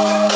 Oh.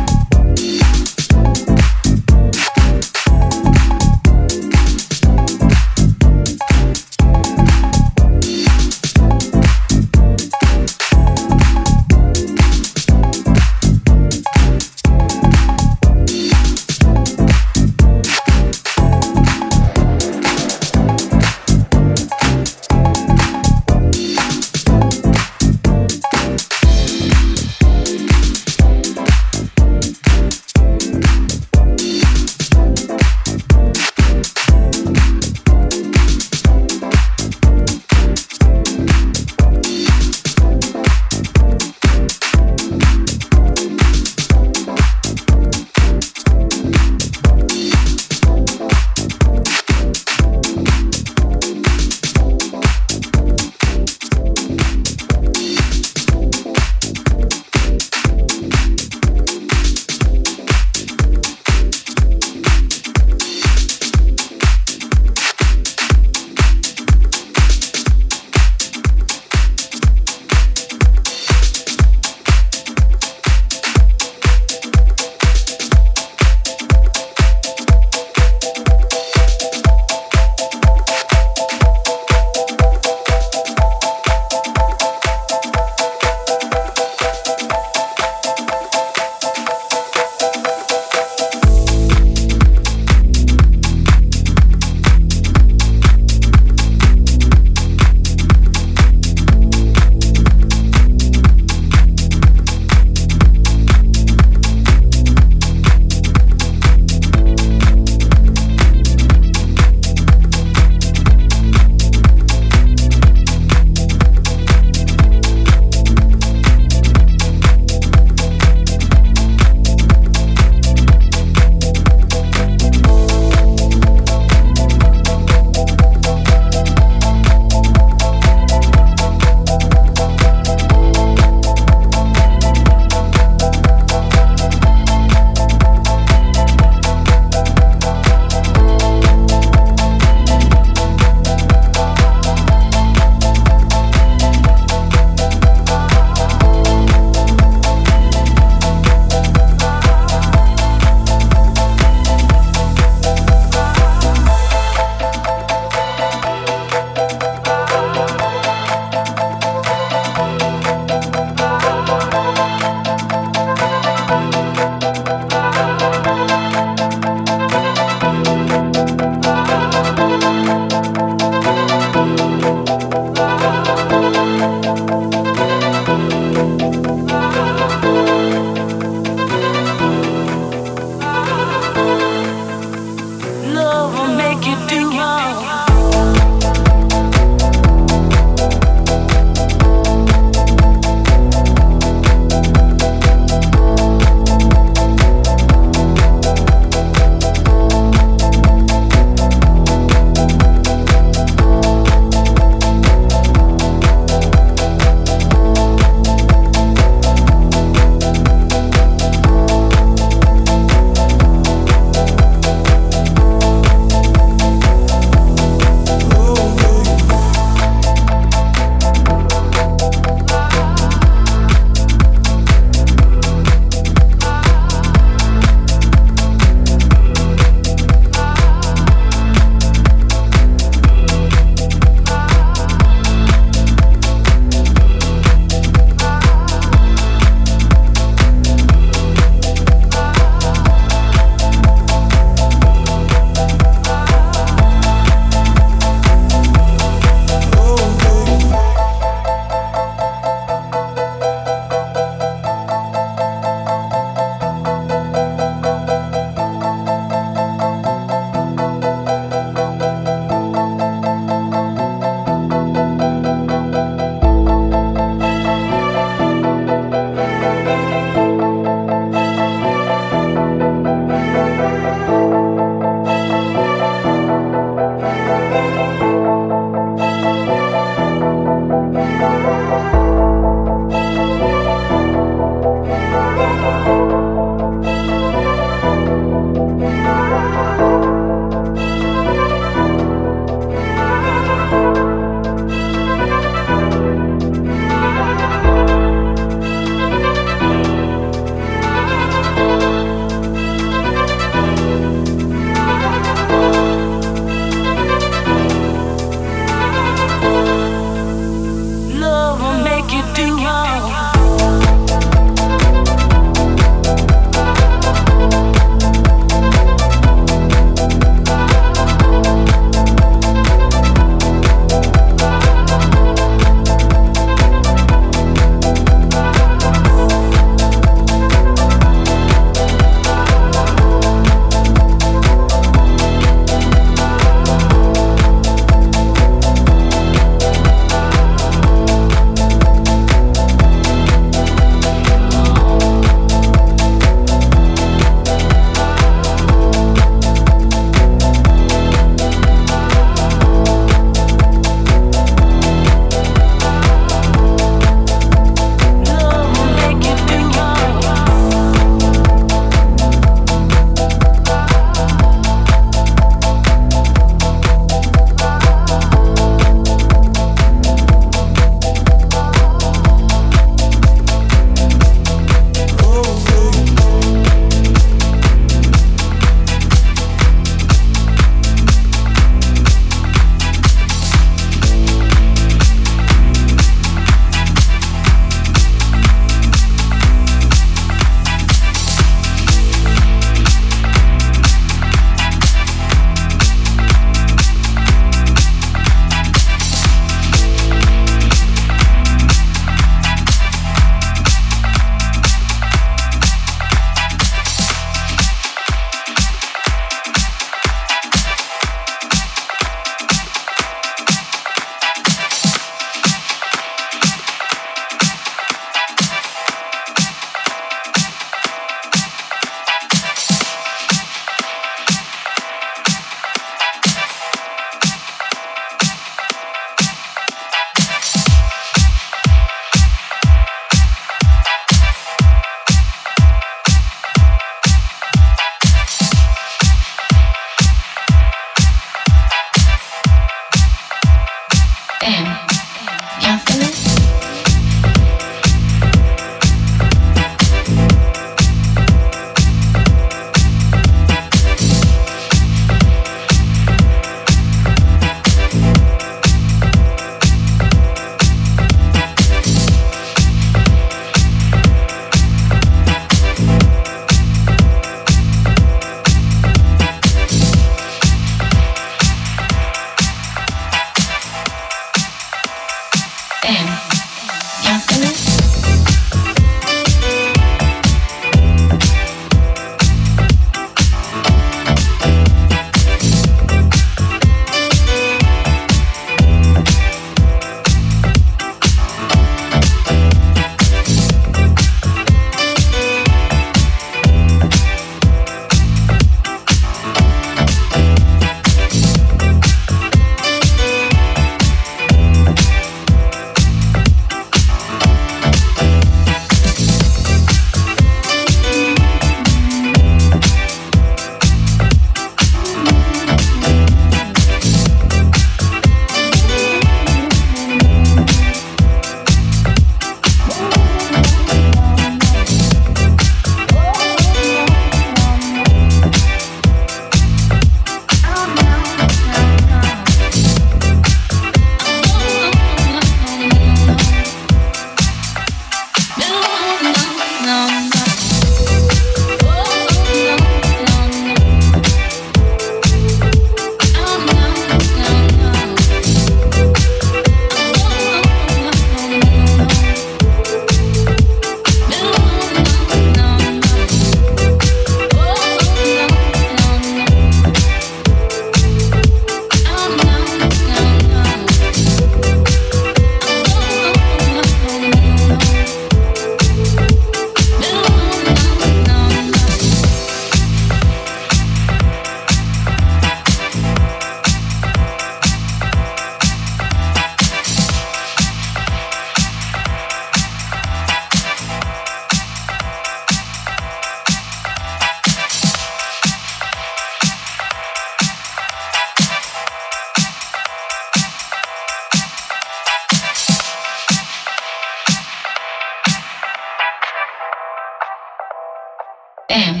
Bam.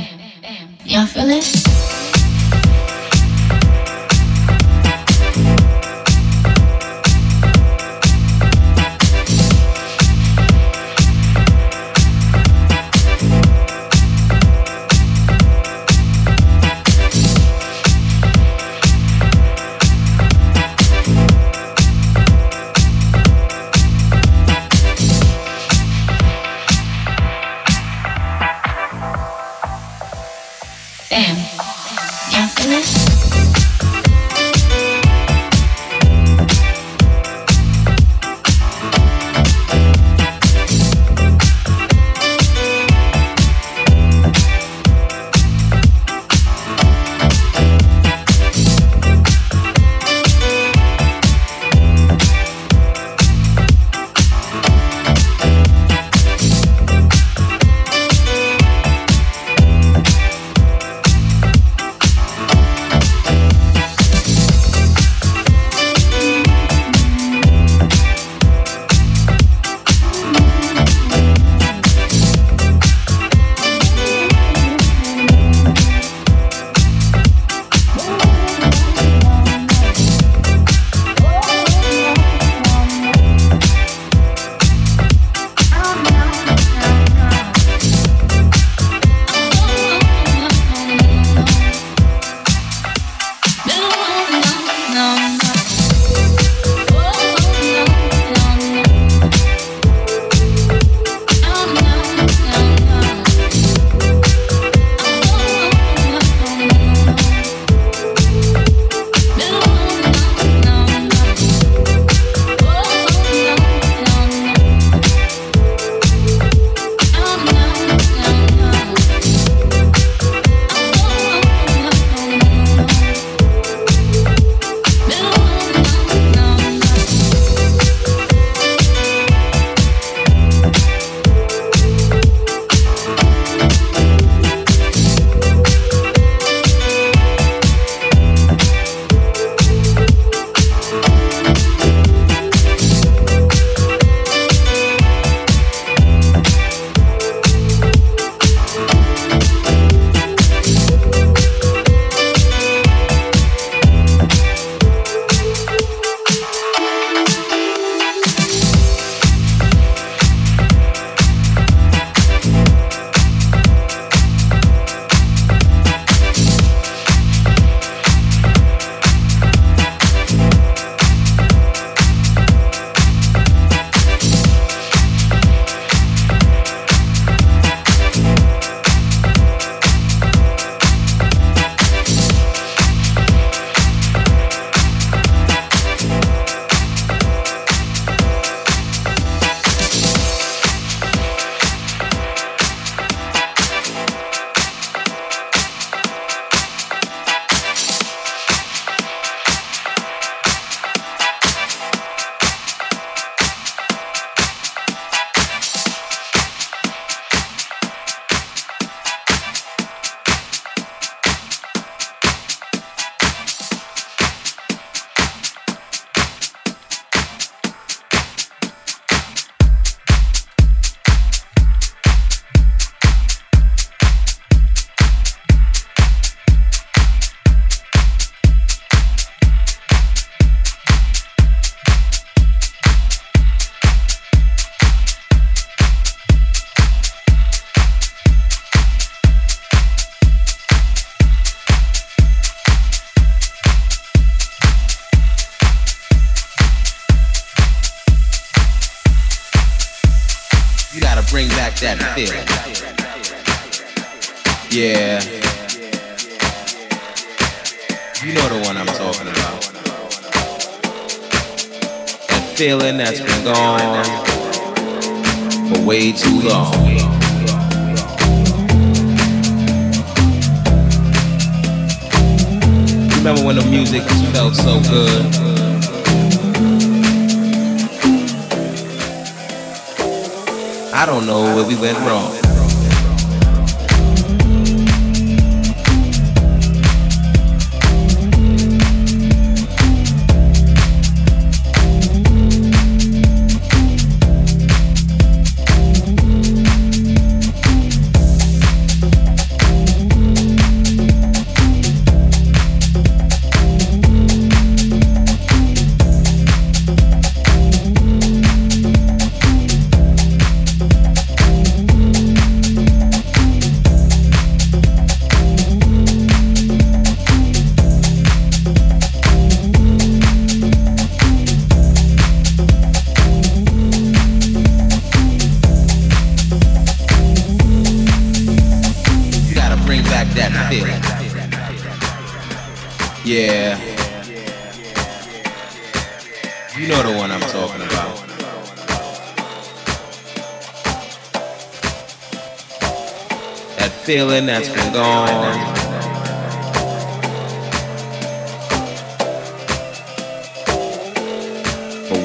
Y'all feel it?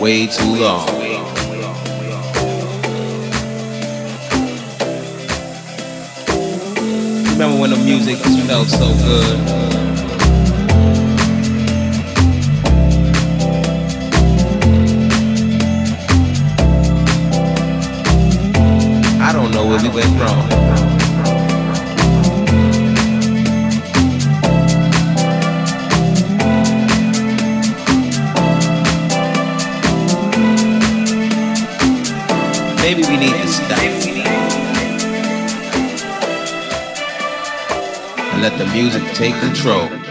Way too long. Remember when the music felt so good? I don't know where we went wrong. Let the music take control.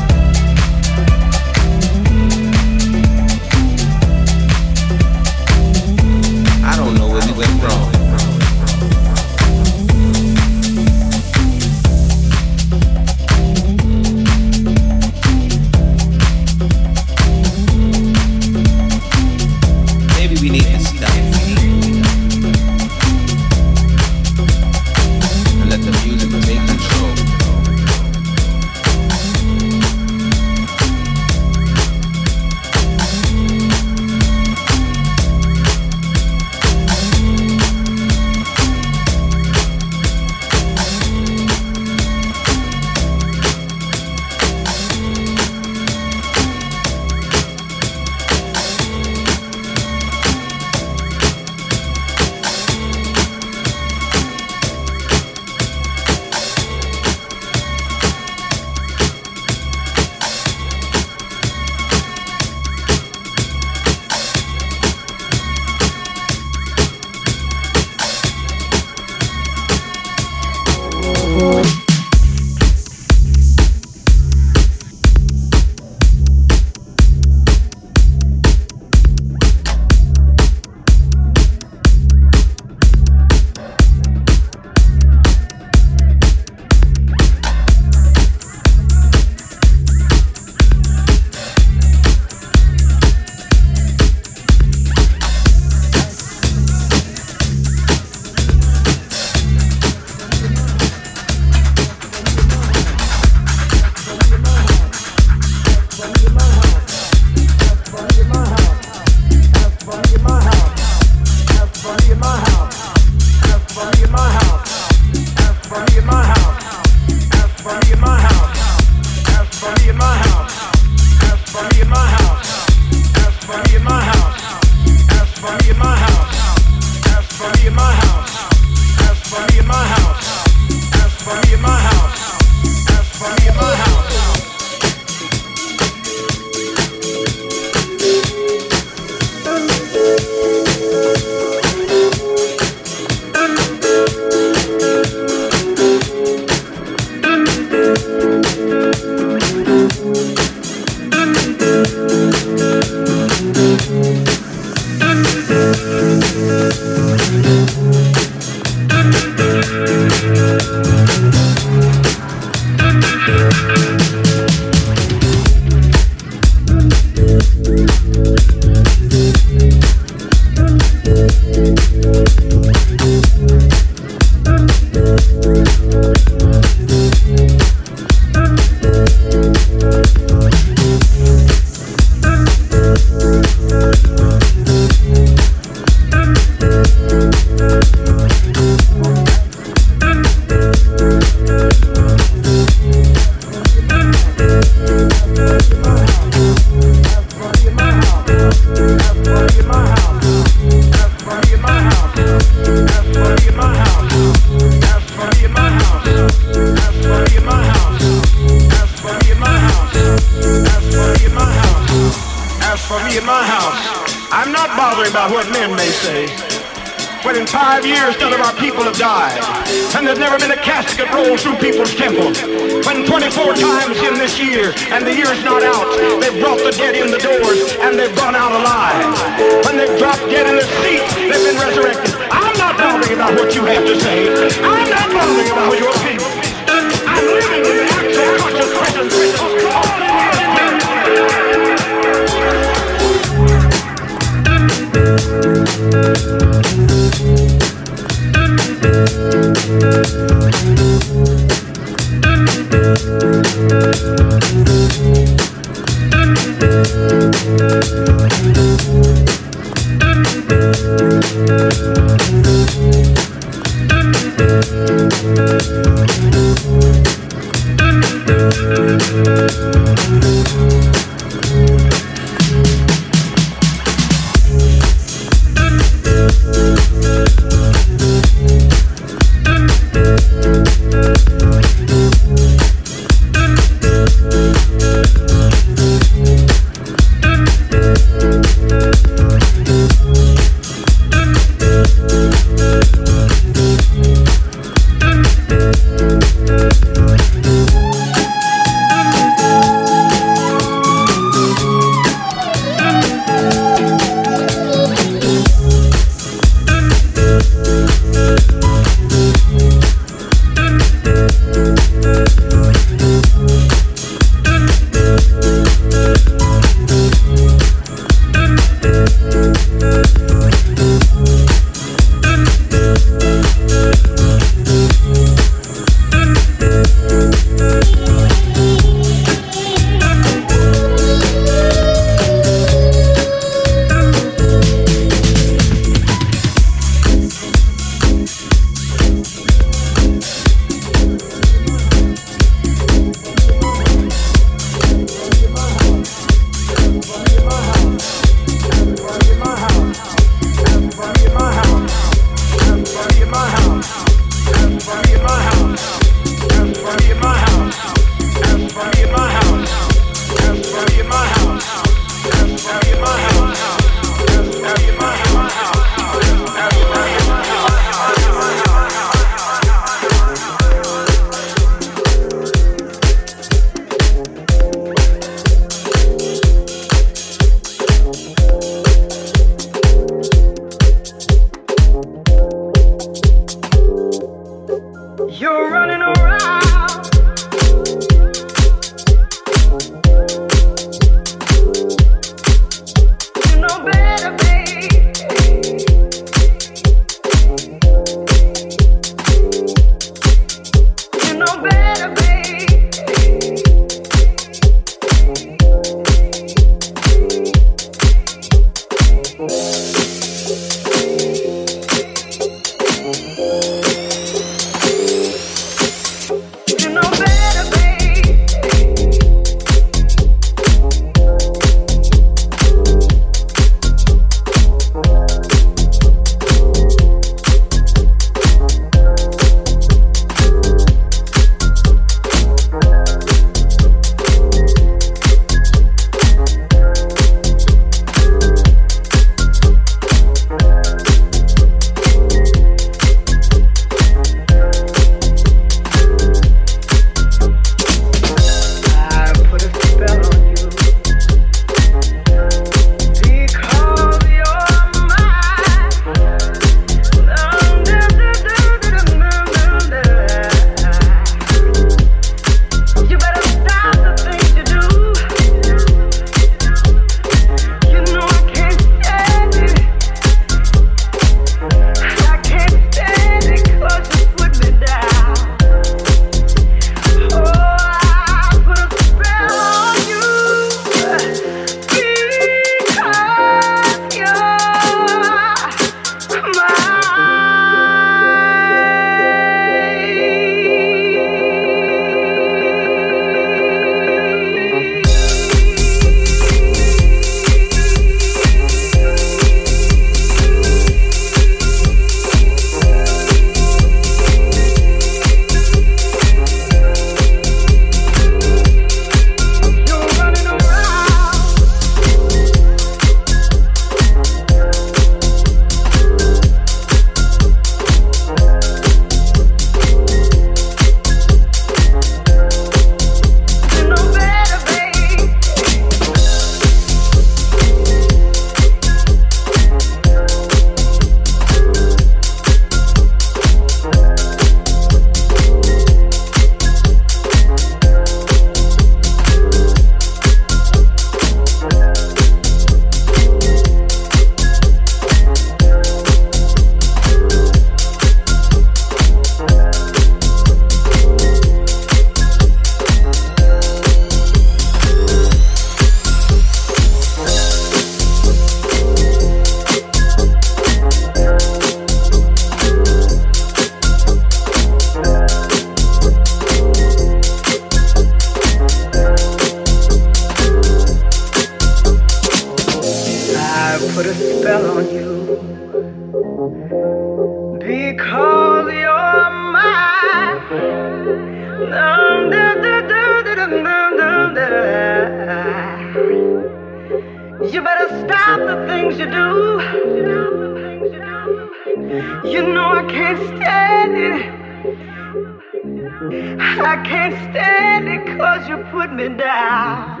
I can't stand it cause you put me down.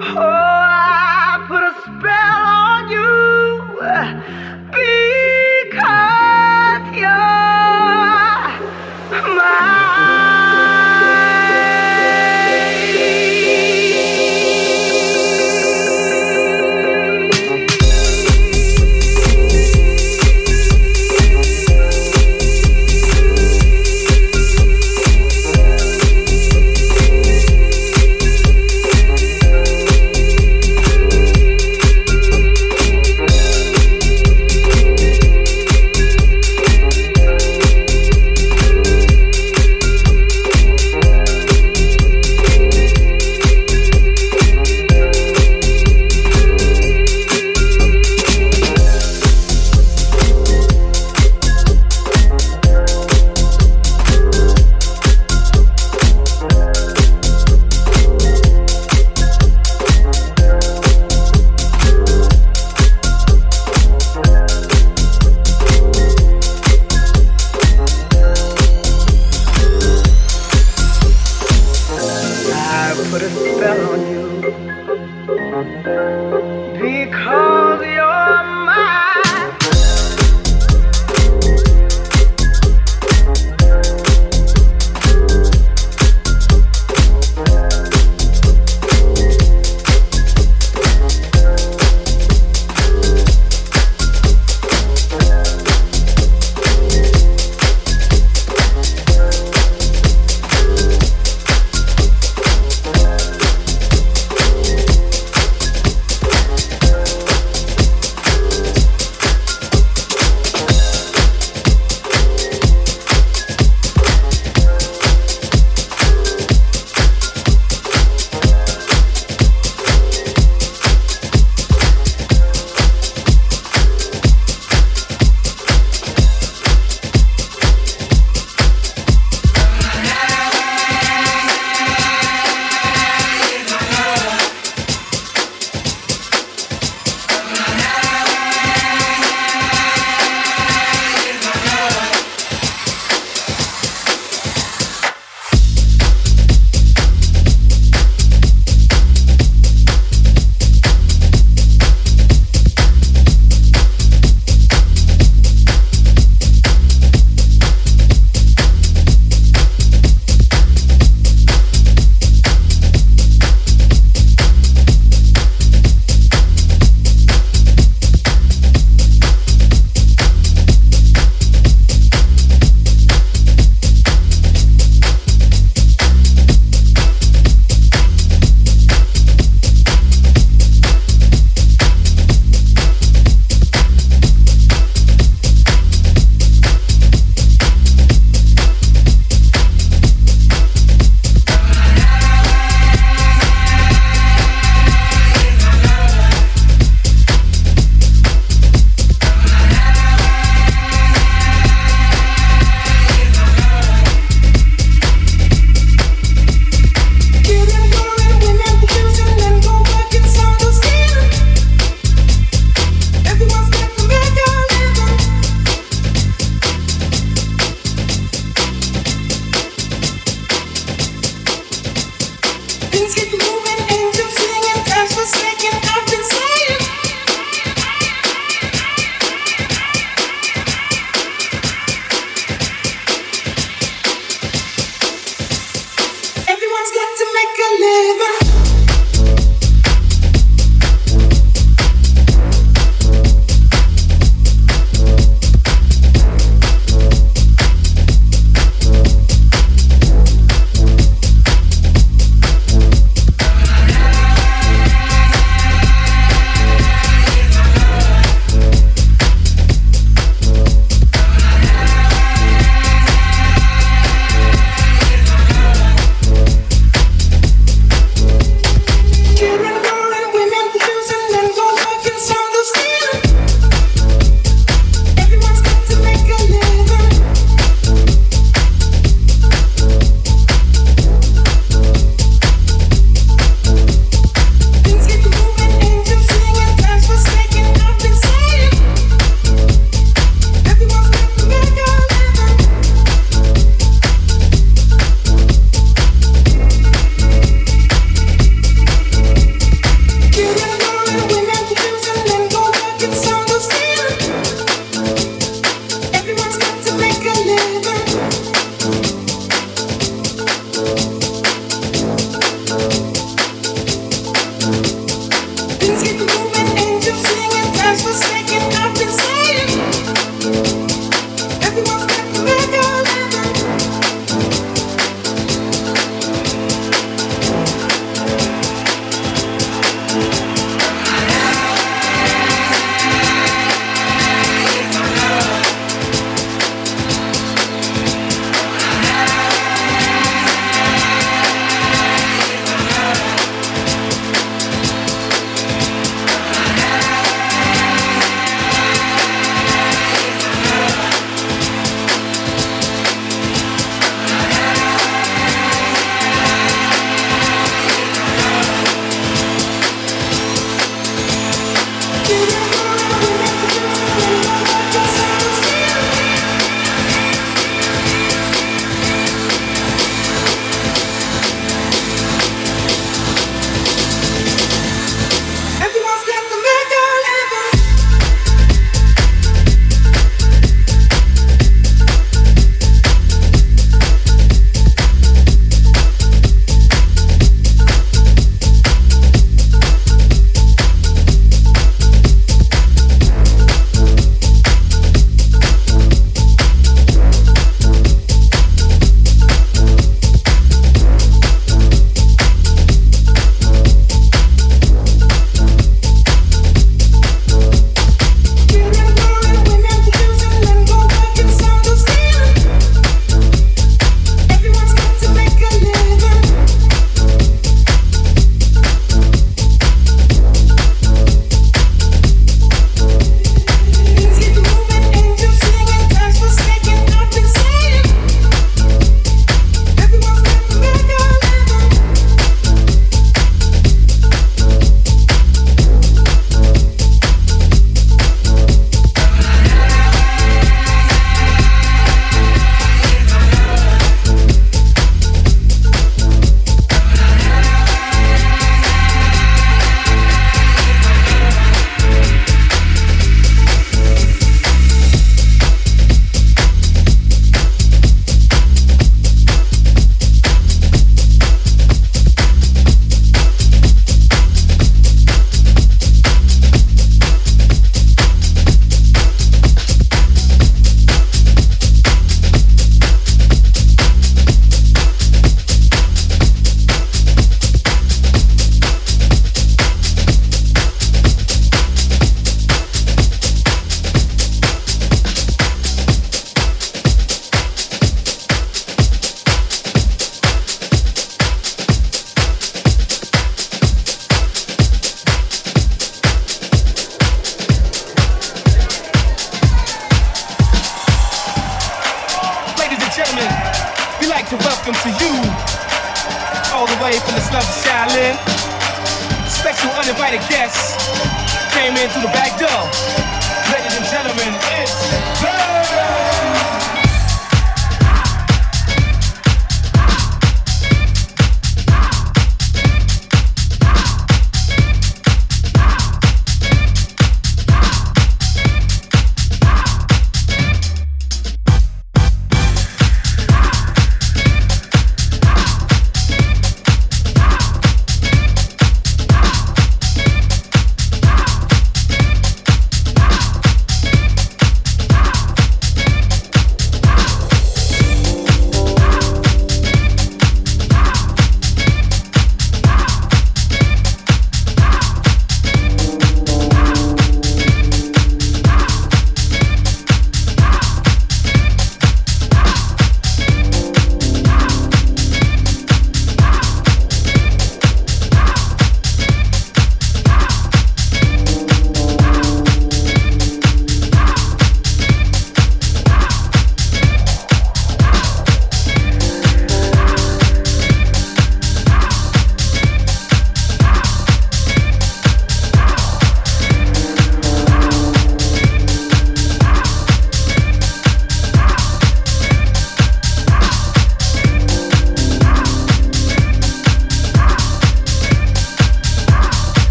Oh, I put a spell on you uh, because you're